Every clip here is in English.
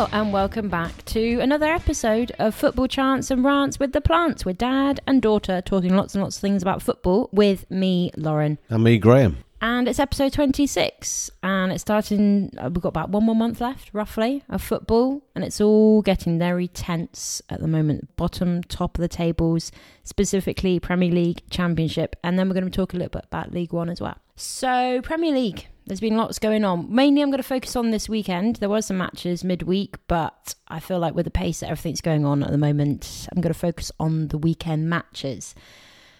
Hello, and welcome back to another episode of Football Chants and Rants with the Plants, with dad and daughter talking lots and lots of things about football with me, Lauren. And me, Graham. And it's episode 26, and it's starting. uh, We've got about one more month left, roughly, of football, and it's all getting very tense at the moment. Bottom, top of the tables, specifically Premier League, Championship, and then we're going to talk a little bit about League One as well. So, Premier League, there's been lots going on. Mainly, I'm going to focus on this weekend. There were some matches midweek, but I feel like with the pace that everything's going on at the moment, I'm going to focus on the weekend matches.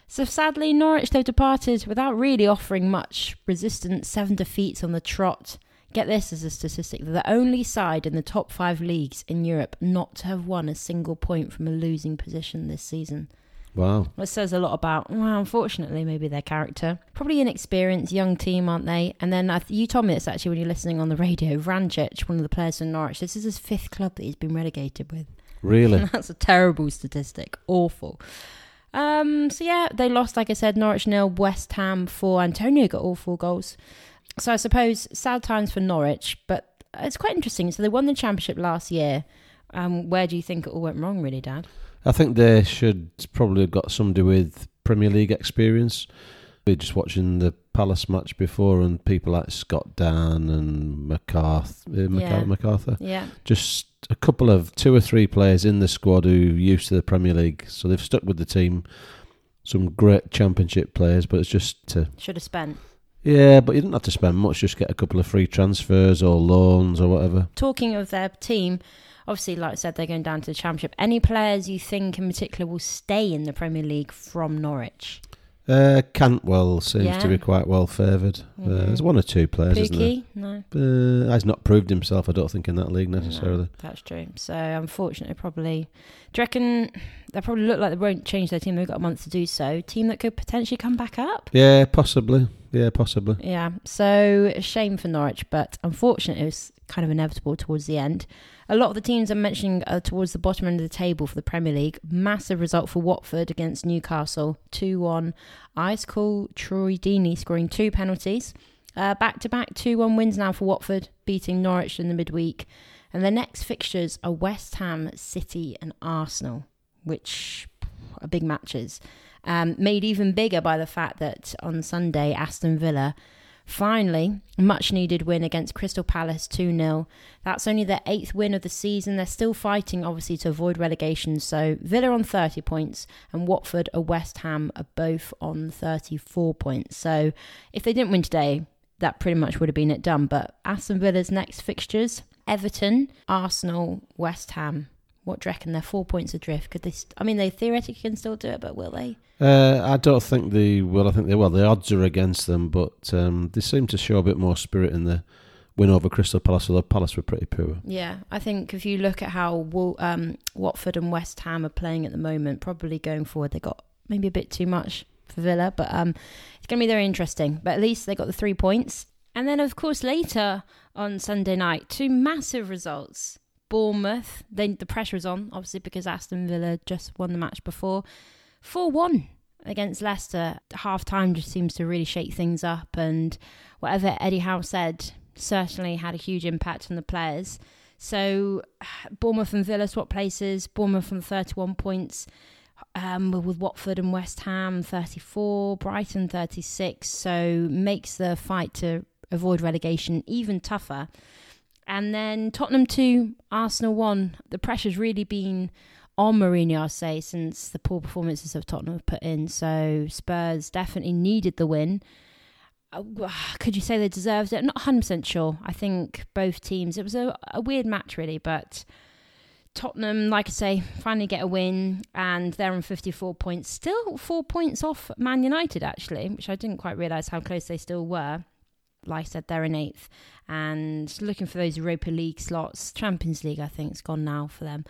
So sadly, Norwich they've departed without really offering much resistance. Seven defeats on the trot. Get this as a statistic: they're the only side in the top five leagues in Europe not to have won a single point from a losing position this season. Wow. That says a lot about, well, unfortunately, maybe their character. Probably inexperienced, young team, aren't they? And then I th- you told me this actually when you're listening on the radio. Vrancic, one of the players from Norwich, this is his fifth club that he's been relegated with. Really? That's a terrible statistic. Awful. Um, so yeah, they lost, like I said, Norwich nil, West Ham four. Antonio got all four goals. So I suppose sad times for Norwich, but it's quite interesting. So they won the championship last year. Um, where do you think it all went wrong, really, Dad? I think they should probably have got somebody with Premier League experience. We were just watching the Palace match before, and people like Scott Dann and McArthur, uh, Yeah. McArthur, Yeah, just a couple of two or three players in the squad who are used to the Premier League, so they've stuck with the team. Some great Championship players, but it's just to should have spent. Yeah, but you didn't have to spend much. Just get a couple of free transfers or loans or whatever. Talking of their team, obviously, like I said, they're going down to the championship. Any players you think in particular will stay in the Premier League from Norwich? Uh, Cantwell seems Yeah. to be quite well favoured. Uh, Mhm. there's one or two players, isn't there? Pukki? No. Uh, he's not proved himself, I don't think, in that league necessarily. No, that's true. So unfortunately, probably. Do you reckon they probably look like they won't change their team? They've got a month to do so. Team that could potentially come back up. Yeah, possibly. Yeah, possibly. Yeah. So shame for Norwich, but unfortunately, it was kind of inevitable towards the end. A lot of the teams I'm mentioning are towards the bottom end of the table for the Premier League. Massive result for Watford against Newcastle, two one. Ice cool Troy Deeney scoring two penalties. Back to back 2 1 wins now for Watford, beating Norwich in the midweek. And the next fixtures are West Ham, City, and Arsenal, which are big matches. Um, made even bigger by the fact that on Sunday, Aston Villa finally, much needed win against Crystal Palace 2 0. That's only their eighth win of the season. They're still fighting, obviously, to avoid relegation. So Villa on 30 points, and Watford or West Ham are both on 34 points. So if they didn't win today, that pretty much would have been it done. But Aston Villa's next fixtures Everton, Arsenal, West Ham. What do you reckon? They're four points adrift. Could they? St- I mean, they theoretically can still do it, but will they? Uh, I don't think they will. I think they well. The odds are against them, but um, they seem to show a bit more spirit in the win over Crystal Palace. Although Palace were pretty poor. Yeah, I think if you look at how um, Watford and West Ham are playing at the moment, probably going forward they got maybe a bit too much for Villa, but um, it's going to be very interesting. But at least they got the three points, and then of course later on Sunday night, two massive results. Bournemouth, Then the pressure is on obviously because Aston Villa just won the match before, four one against Leicester. Half time just seems to really shake things up, and whatever Eddie Howe said certainly had a huge impact on the players. So Bournemouth and Villa swap places. Bournemouth on 31 points, um, with Watford and West Ham 34, Brighton 36. So makes the fight to avoid relegation even tougher. And then Tottenham 2, Arsenal 1. The pressure's really been on Mourinho, I'll say, since the poor performances of Tottenham have put in. So Spurs definitely needed the win. Uh, Could you say they deserved it? Not 100% sure. I think both teams, it was a, a weird match, really, but Tottenham, like I say, finally get a win and they're on 54 points. Still four points off Man United, actually, which I didn't quite realise how close they still were. Like I said, they're in eighth and looking for those Europa League slots. Champions League, I think, is gone now for them.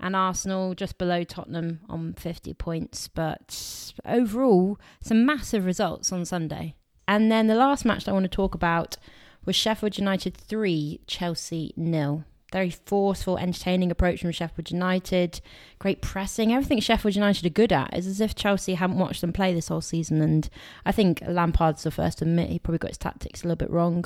And Arsenal just below Tottenham on 50 points. But overall, some massive results on Sunday. And then the last match I want to talk about was Sheffield United 3, Chelsea nil. Very forceful, entertaining approach from Sheffield United. Great pressing. Everything Sheffield United are good at is as if Chelsea haven't watched them play this whole season. And I think Lampard's the first to admit he probably got his tactics a little bit wrong.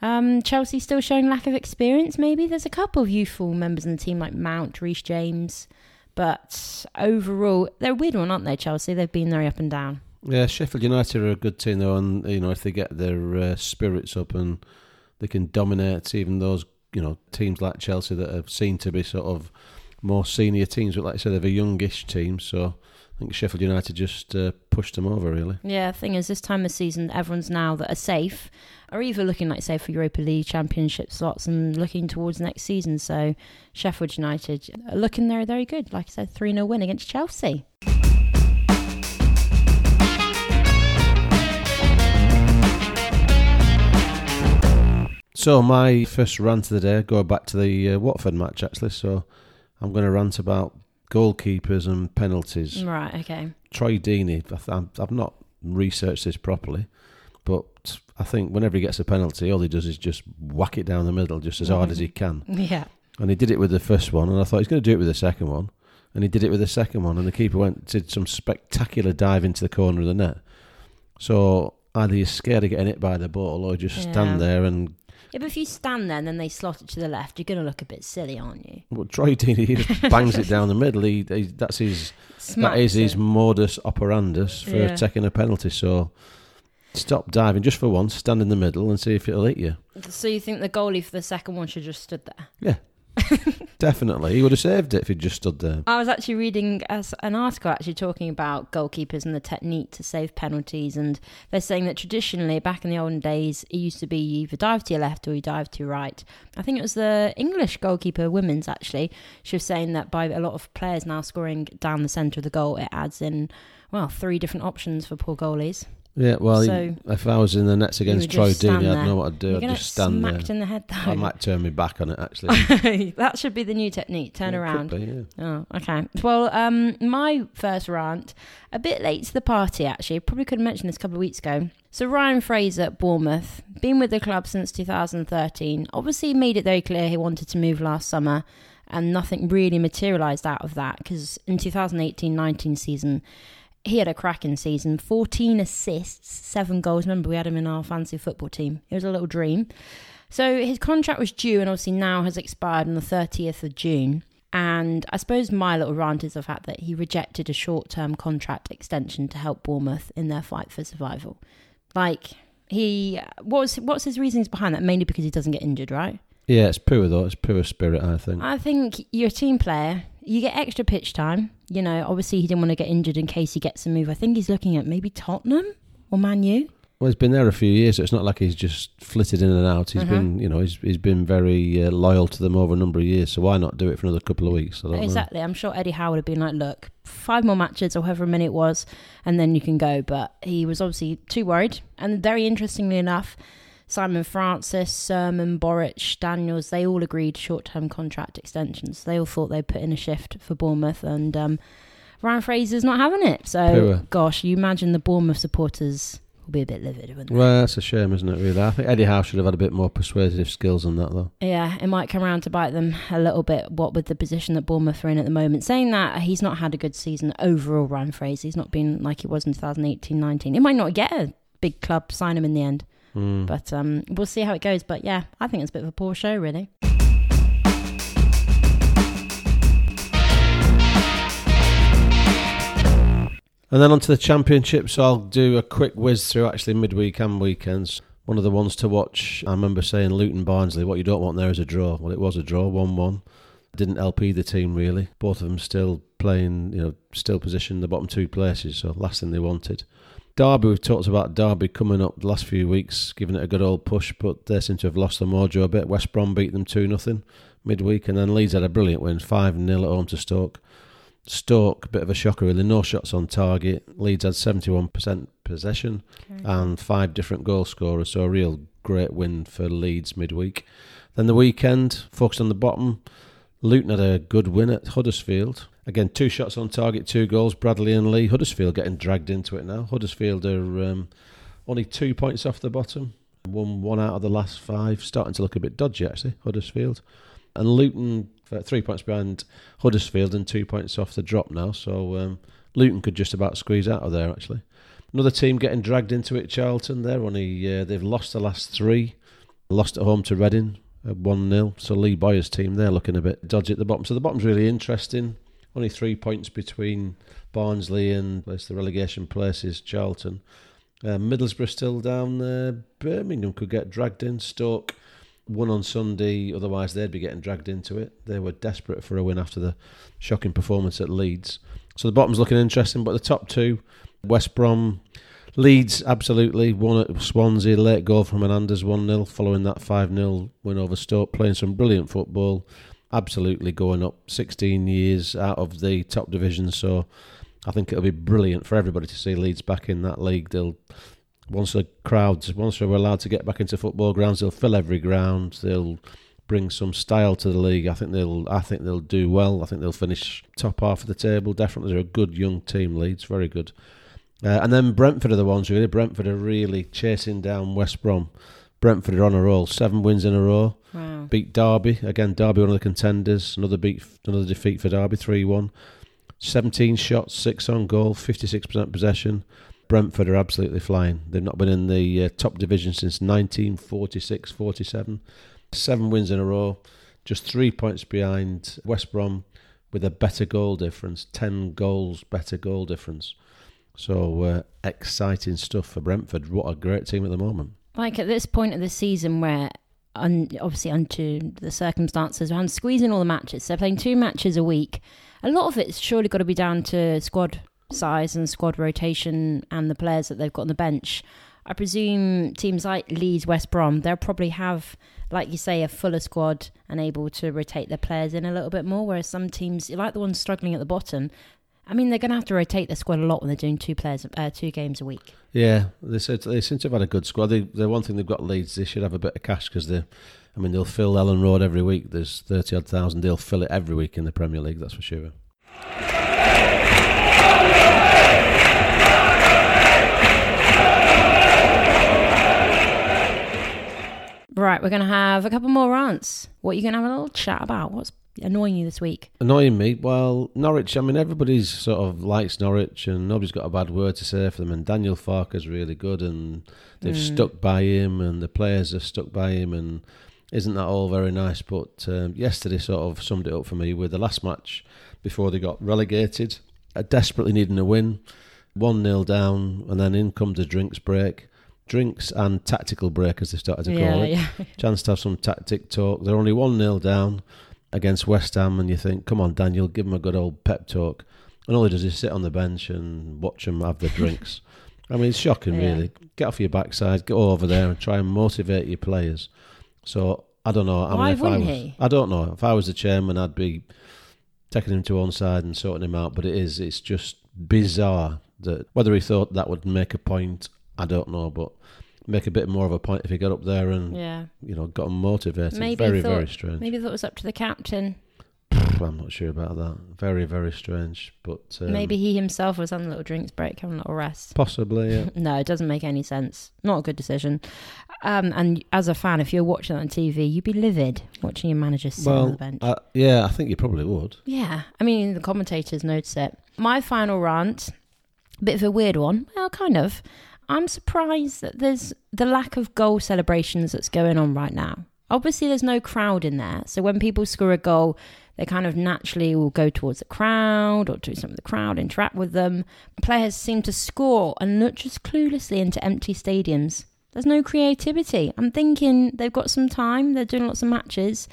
Um, Chelsea still showing lack of experience, maybe. There's a couple of youthful members in the team like Mount, Reece James. But overall, they're a weird one, aren't they, Chelsea? They've been very up and down. Yeah, Sheffield United are a good team though, and you know if they get their uh, spirits up and they can dominate even those you know teams like Chelsea that have seen to be sort of more senior teams, but like I said, they're a youngish team, so I think Sheffield United just uh, pushed them over really. Yeah, the thing is, this time of season, everyone's now that are safe are either looking like safe for Europa League Championship slots and looking towards next season. So Sheffield United are looking very, very good. Like I said, 3 0 win against Chelsea. So my first rant of the day, go back to the uh, Watford match actually. So I'm going to rant about goalkeepers and penalties. Right, okay. Troy Deeney, I've not researched this properly, but I think whenever he gets a penalty, all he does is just whack it down the middle just as hard as he can. Yeah. And he did it with the first one, and I thought he's going to do it with the second one. And he did it with the second one, and the keeper went did some spectacular dive into the corner of the net. So either you're scared of getting hit by the ball, or just Yeah. stand there and. Yeah, but if you stand there and then they slot it to the left, you're going to look a bit silly, aren't you? Well, Troy Deeney he just bangs it down the middle. He, he that's his that Smacks is his it. modus operandus for Yeah. taking a penalty. So stop diving just for once, stand in the middle and see if it'll hit you. So you think the goalie for the second one should just stood there? Yeah, definitely. He would have saved it if he'd just stood there. I was actually reading as an article actually talking about goalkeepers and the technique to save penalties, and they're saying that traditionally, back in the olden days, it used to be you either dive to your left or you dive to your right. I think it was the English goalkeeper, women's actually. She was saying that by a lot of players now scoring down the centre of the goal, it adds in well three different options for poor goalies. Yeah, well, So- if I was in the nets against Troy Deeney, I'd know what I'd do. You're I'd just stand there. in the head though. I might turn my back on it actually. that should be the new technique. Turn Yeah, around. be, yeah. Oh, okay. Well, um, my first rant, a bit late to the party actually. Probably could have mentioned this a couple of weeks ago. So Ryan Fraser at Bournemouth, been with the club since 2013. Obviously made it very clear he wanted to move last summer, and nothing really materialised out of that because in 2018-19 season. He had a cracking season, 14 assists, seven goals. Remember, we had him in our fancy football team. It was a little dream. So his contract was due and obviously now has expired on the 30th of June. And I suppose my little rant is the fact that he rejected a short term contract extension to help Bournemouth in their fight for survival. Like, he, what's, what's his reasons behind that? Mainly because he doesn't get injured, right? Yeah, it's poor though. It's poor spirit, I think. I think you're a team player. You get extra pitch time. You know, obviously he didn't want to get injured in case he gets a move. I think he's looking at maybe Tottenham or Man U. Well, he's been there a few years. So it's not like he's just flitted in and out. He's Mhm. been, you know, he's he's been very uh, loyal to them over a number of years. So why not do it for another couple of weeks? I don't know. Exactly. I'm sure Eddie Howe would have been like, look, five more matches or however many it was, and then you can go. But he was obviously too worried. And very interestingly enough, Simon Francis, Surman, Boruc, Daniels, they all agreed short term contract extensions. They all thought they'd put in a shift for Bournemouth, and um, Ryan Fraser's not having it. So, Poor. gosh, you imagine the Bournemouth supporters will be a bit livid, wouldn't they? Well, that's a shame, isn't it? Really, I think Eddie Howe should have had a bit more persuasive skills on that, though. Yeah, it might come around to bite them a little bit, what with the position that Bournemouth are in at the moment. Saying that, he's not had a good season overall, Ryan Fraser. He's not been like he was in 2018 19. He might not get a big club, sign him in the end. Mm. But um, we'll see how it goes. But yeah, I think it's a bit of a poor show, really. And then onto the championship. So I'll do a quick whiz through actually midweek and weekends. One of the ones to watch, I remember saying Luton Barnsley, what you don't want there is a draw. Well, it was a draw, 1 1. Didn't help either team really. Both of them still playing, you know, still positioned in the bottom two places. So last thing they wanted. Derby, we've talked about Derby coming up the last few weeks, giving it a good old push, but they seem to have lost their mojo a bit. West Brom beat them 2 0 midweek, and then Leeds had a brilliant win, 5 0 at home to Stoke. Stoke, a bit of a shocker really, no shots on target. Leeds had 71% possession and five different goal scorers, so a real great win for Leeds midweek. Then the weekend, focused on the bottom, Luton had a good win at Huddersfield. Again, two shots on target, two goals, Bradley and Lee. Huddersfield getting dragged into it now. Huddersfield are um, only two points off the bottom, won one out of the last five, starting to look a bit dodgy actually, Huddersfield. and Luton uh, three points behind Huddersfield and two points off the drop now. So um, Luton could just about squeeze out of there actually. Another team getting dragged into it. Charlton. They're only uh, they've lost the last three. Lost at home to Reading, uh, one 0 So Lee Bowyer's team they're looking a bit dodgy at the bottom. So the bottom's really interesting. Only three points between Barnsley and the relegation places Charlton. Uh, Middlesbrough still down there. Birmingham could get dragged in. Stoke won on Sunday, otherwise they'd be getting dragged into it. They were desperate for a win after the shocking performance at Leeds. So the bottom's looking interesting, but the top two, West Brom, Leeds, absolutely. Won at Swansea, late goal from Hernandez, 1 0, following that 5 0 win over Stoke, playing some brilliant football. Absolutely going up 16 years out of the top division. So I think it'll be brilliant for everybody to see Leeds back in that league. They'll once the crowds, once they're allowed to get back into football grounds, they'll fill every ground. They'll bring some style to the league. I think they'll, I think they'll do well. I think they'll finish top half of the table. Definitely, they're a good young team. Leeds, very good. Uh, and then Brentford are the ones who really. Brentford are really chasing down West Brom. Brentford are on a roll, seven wins in a row. Wow. Beat Derby again. Derby one of the contenders. Another beat, another defeat for Derby, three one. 17 shots, six on goal, 56% possession. Brentford are absolutely flying. They've not been in the uh, top division since 1946 47. Seven wins in a row, just three points behind West Brom with a better goal difference, 10 goals better goal difference. So uh, exciting stuff for Brentford. What a great team at the moment. Like at this point of the season where un, obviously unto the circumstances around squeezing all the matches. They're playing two matches a week. A lot of it's surely got to be down to squad size and squad rotation and the players that they've got on the bench. I presume teams like Leeds, West Brom, they'll probably have, like you say, a fuller squad and able to rotate their players in a little bit more. Whereas some teams, like the ones struggling at the bottom, I mean, they're going to have to rotate their squad a lot when they're doing two players, uh, two games a week. Yeah, they said they seem to have had a good squad. They, the one thing they've got Leeds, they should have a bit of cash because they, I mean, they'll fill Elland Road every week. There's thirty odd thousand. They'll fill it every week in the Premier League. That's for sure. Right, we're going to have a couple more rants. What are you going to have a little chat about? What's annoying you this week? Annoying me? Well, Norwich. I mean, everybody's sort of likes Norwich, and nobody's got a bad word to say for them. And Daniel Farke's really good, and they've Mm. stuck by him, and the players have stuck by him, and isn't that all very nice? But um, yesterday sort of summed it up for me with the last match before they got relegated, uh, desperately needing a win, one 0 down, and then in comes the drinks break. Drinks and tactical break, as they started to call it. yeah. chance to have some tactic talk. They're only 1 0 down against West Ham, and you think, come on, Daniel, give him a good old pep talk. And all he does is sit on the bench and watch them have the drinks. I mean, it's shocking, Yeah. really. Get off your backside, go over there and try and motivate your players. So, I don't know. I Why mean, if wouldn't was, he? I don't know. If I was the chairman, I'd be taking him to one side and sorting him out. But it is, it's just bizarre that whether he thought that would make a point, I don't know. But make a bit more of a point if he got up there and yeah. you know, got him motivated. Maybe very, thought- very strange. Maybe that was up to the captain. I'm not sure about that. Very, very strange. But um, Maybe he himself was on a little drinks break, having a little rest. possibly. Yeah. No, it doesn't make any sense. Not a good decision. Um, and as a fan, if you're watching it on TV, you'd be livid watching your manager sit on the bench. uh, yeah, I think you probably would. yeah, I mean the commentators notice it. My final rant, a bit of a weird one. Well, kind of. I'm surprised that there's the lack of goal celebrations that's going on right now. Obviously, there's no crowd in there, so when people score a goal, they kind of naturally will go towards the crowd or do some of the crowd, interact with them. Players seem to score and look just cluelessly into empty stadiums. There's no creativity. I'm thinking they've got some time, they're doing lots of matches,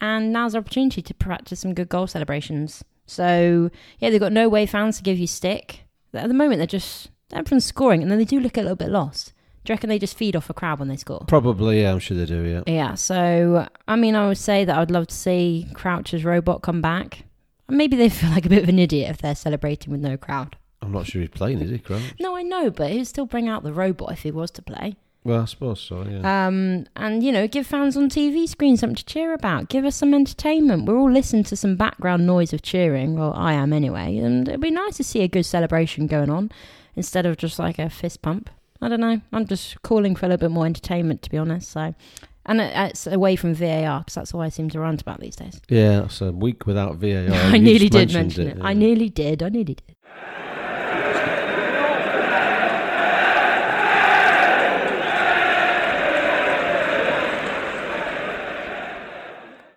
and now's the opportunity to practice some good goal celebrations. So, yeah, they've got no way fans to give you stick. At the moment, they're just, everyone's scoring, and then they do look a little bit lost. Do you reckon they just feed off a crowd when they score? Probably, yeah, I'm sure they do, yeah. Yeah, so I mean, I would say that I'd love to see Crouch's robot come back. Maybe they feel like a bit of an idiot if they're celebrating with no crowd. I'm not sure he's playing, is he, Crouch? No, I know, but he'd still bring out the robot if he was to play. Well, I suppose so, yeah. Um, and you know, give fans on TV screens something to cheer about. Give us some entertainment. We're all listening to some background noise of cheering. Well, I am anyway, and it'd be nice to see a good celebration going on instead of just like a fist pump. I don't know. I'm just calling for a little bit more entertainment, to be honest. So, And it- it's away from VAR because that's all I seem to rant about these days. Yeah, that's a week without VAR. I You nearly did mention it. yeah. I nearly did. I nearly did.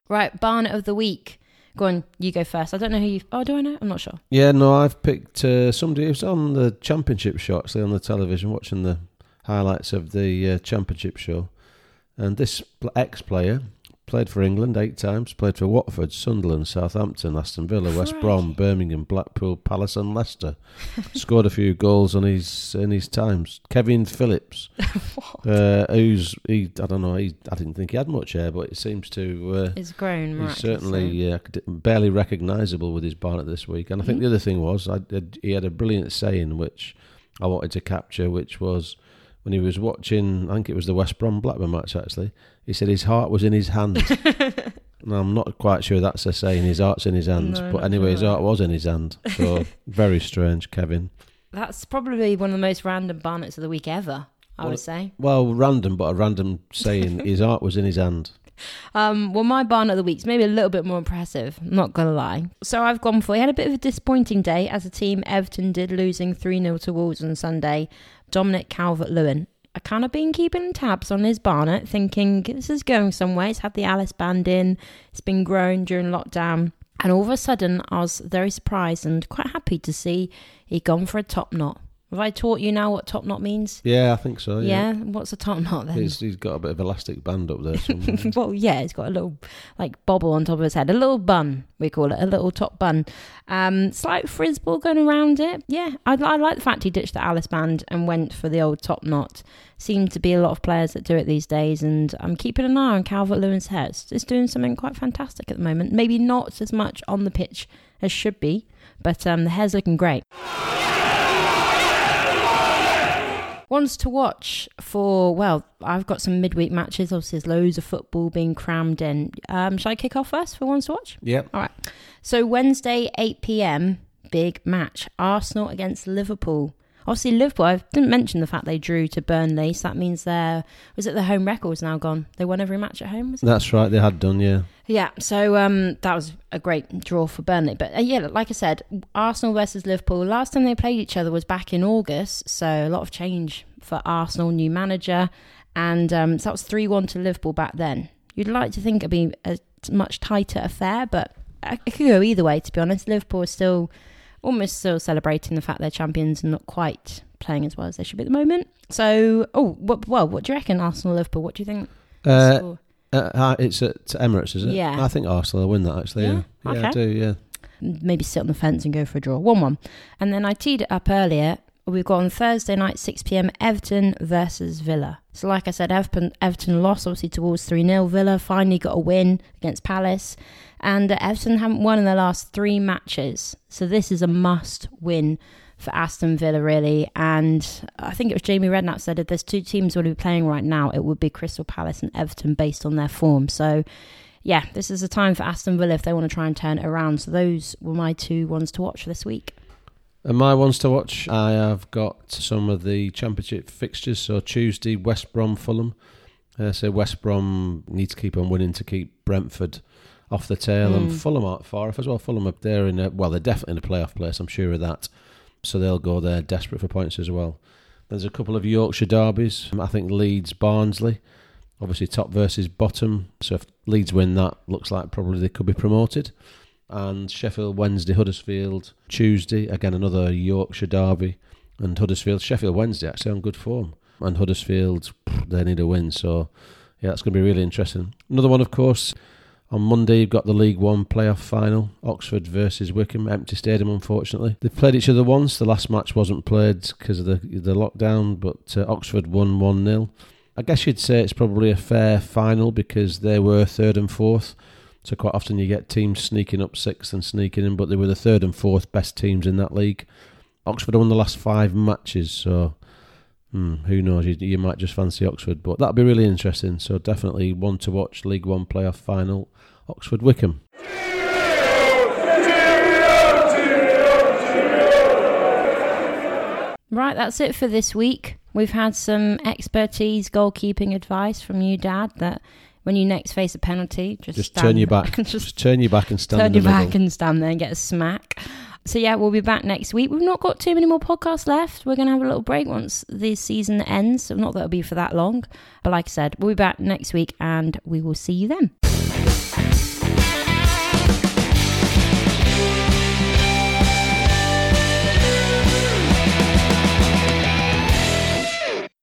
Right, Barnet of the week. Go on, you go first. I don't know who you. Oh, do I know? I'm not sure. Yeah, no, I've picked uh, somebody who's on the championship show, actually, on the television, watching the highlights of the uh, championship show. And this ex player played for England eight times, played for Watford, Sunderland, Southampton, Aston Villa, West Brom, Birmingham, Blackpool, Palace, and Leicester. Scored a few goals on his in his times. Kevin Phillips, uh, who's he? I don't know. He, I didn't think he had much hair, but it seems to. Uh, It's grown. He's certainly uh, barely recognisable with his bonnet this week. And I think Mhm. the other thing was I, I- he had a brilliant saying which I wanted to capture, which was when he was watching, I think it was the West Brom Blackburn match actually, he said his heart was in his hands. and I'm not quite sure that's a saying, his heart's in his hands. No, but anyway, his heart was in his hand. So very strange, Kevin. That's probably one of the most random Barnets of the week ever. I Well, would say. Well, random, but a random saying, his heart was in his hand. Um, well, my barn of the week's maybe a little bit more impressive. Not gonna lie. So I've gone for. He had a bit of a disappointing day as a team. Everton did losing three 0 to Wolves on Sunday. Dominic Calvert-Lewin. I kind of been keeping tabs on his Barnet, thinking this is going somewhere. He's had the Alice band in. It's been growing during lockdown, and all of a sudden, I was very surprised and quite happy to see he'd gone for a top knot. Have I taught you now what top knot means? Yeah, I think so. yeah. Yeah. What's a top knot then? He's, he's got a bit of elastic band up there somewhere. well, yeah, he's got a little like bobble on top of his head, a little bun, we call it, a little top bun. Um, slight frizz ball going around it. Yeah, I, I like the fact he ditched the Alice band and went for the old top knot. Seem to be a lot of players that do it these days, and I'm keeping an eye on Calvert Lewin's hair. It's, it's doing something quite fantastic at the moment. Maybe not as much on the pitch as should be, but um, the hair's looking great. Ones to watch for, well, I've got some midweek matches. Obviously, there's loads of football being crammed in. Um, shall I kick off first for ones to watch? yep. All right. So, Wednesday, 8 pm, big match Arsenal against Liverpool. Obviously, Liverpool, I didn't mention the fact they drew to Burnley, so that means their, was it the home record's now gone? They won every match at home, was it? That's right, they had done, yeah. Yeah, so um, that was a great draw for Burnley. But uh, yeah, like I said, Arsenal versus Liverpool. Last time they played each other was back in August, so a lot of change for Arsenal, new manager, and um, so that was three one to Liverpool back then. You'd like to think it'd be a much tighter affair, but it could go either way. To be honest, Liverpool is still almost still celebrating the fact they're champions and not quite playing as well as they should be at the moment. So, oh, what, well, what do you reckon, Arsenal Liverpool? What do you think? Uh, Uh, it's at Emirates, is it? Yeah. I think Arsenal will win that actually. Yeah? Yeah, yeah, I do. Yeah. maybe sit on the fence and go for a draw. 1 1. And then I teed it up earlier. We've got on Thursday night, 6 pm, Everton versus Villa. So, like I said, Everton, Everton lost obviously towards 3 0. Villa finally got a win against Palace. And Everton haven't won in their last three matches. So, this is a must win for Aston Villa, really. And I think it was Jamie Redknapp said if there's two teams would be playing right now, it would be Crystal Palace and Everton based on their form. So, yeah, this is a time for Aston Villa if they want to try and turn it around. So those were my two ones to watch this week. And my ones to watch, I have got some of the championship fixtures. So Tuesday, West Brom, Fulham. Uh, so West Brom need to keep on winning to keep Brentford off the tail, and Mm. Fulham aren't far off as well. Fulham up there in a, well, they're definitely in a playoff place. I'm sure of that. So they'll go there desperate for points as well. There's a couple of Yorkshire derbies. I think Leeds, Barnsley. Obviously top versus bottom. So if Leeds win that, looks like probably they could be promoted and Sheffield Wednesday, Huddersfield Tuesday. Again, another Yorkshire derby, and Huddersfield, Sheffield Wednesday actually on good form, and Huddersfield they need a win. So yeah, that's going to be really interesting. Another one, of course. On Monday, you've got the League One playoff final, Oxford versus Wycombe, empty stadium, unfortunately. They've played each other once. The last match wasn't played because of the the lockdown, but uh, Oxford won 1 0. I guess you'd say it's probably a fair final because they were third and fourth. So quite often you get teams sneaking up sixth and sneaking in, but they were the third and fourth best teams in that league. Oxford won the last five matches, so hmm, who knows? You, you might just fancy Oxford, but that'll be really interesting. So definitely one to watch. League One playoff final, Oxford Wycombe. Right, that's it for this week. We've had some expertise goalkeeping advice from you, Dad, that when you next face a penalty, just, Just turn your back. just Just turn your back and stand turn your middle. back and stand there and get a smack. So yeah, we'll be back next week. We've not got too many more podcasts left. We're going to have a little break once the season ends. So not that it'll be for that long, but like I said, we'll be back next week and we will see you then.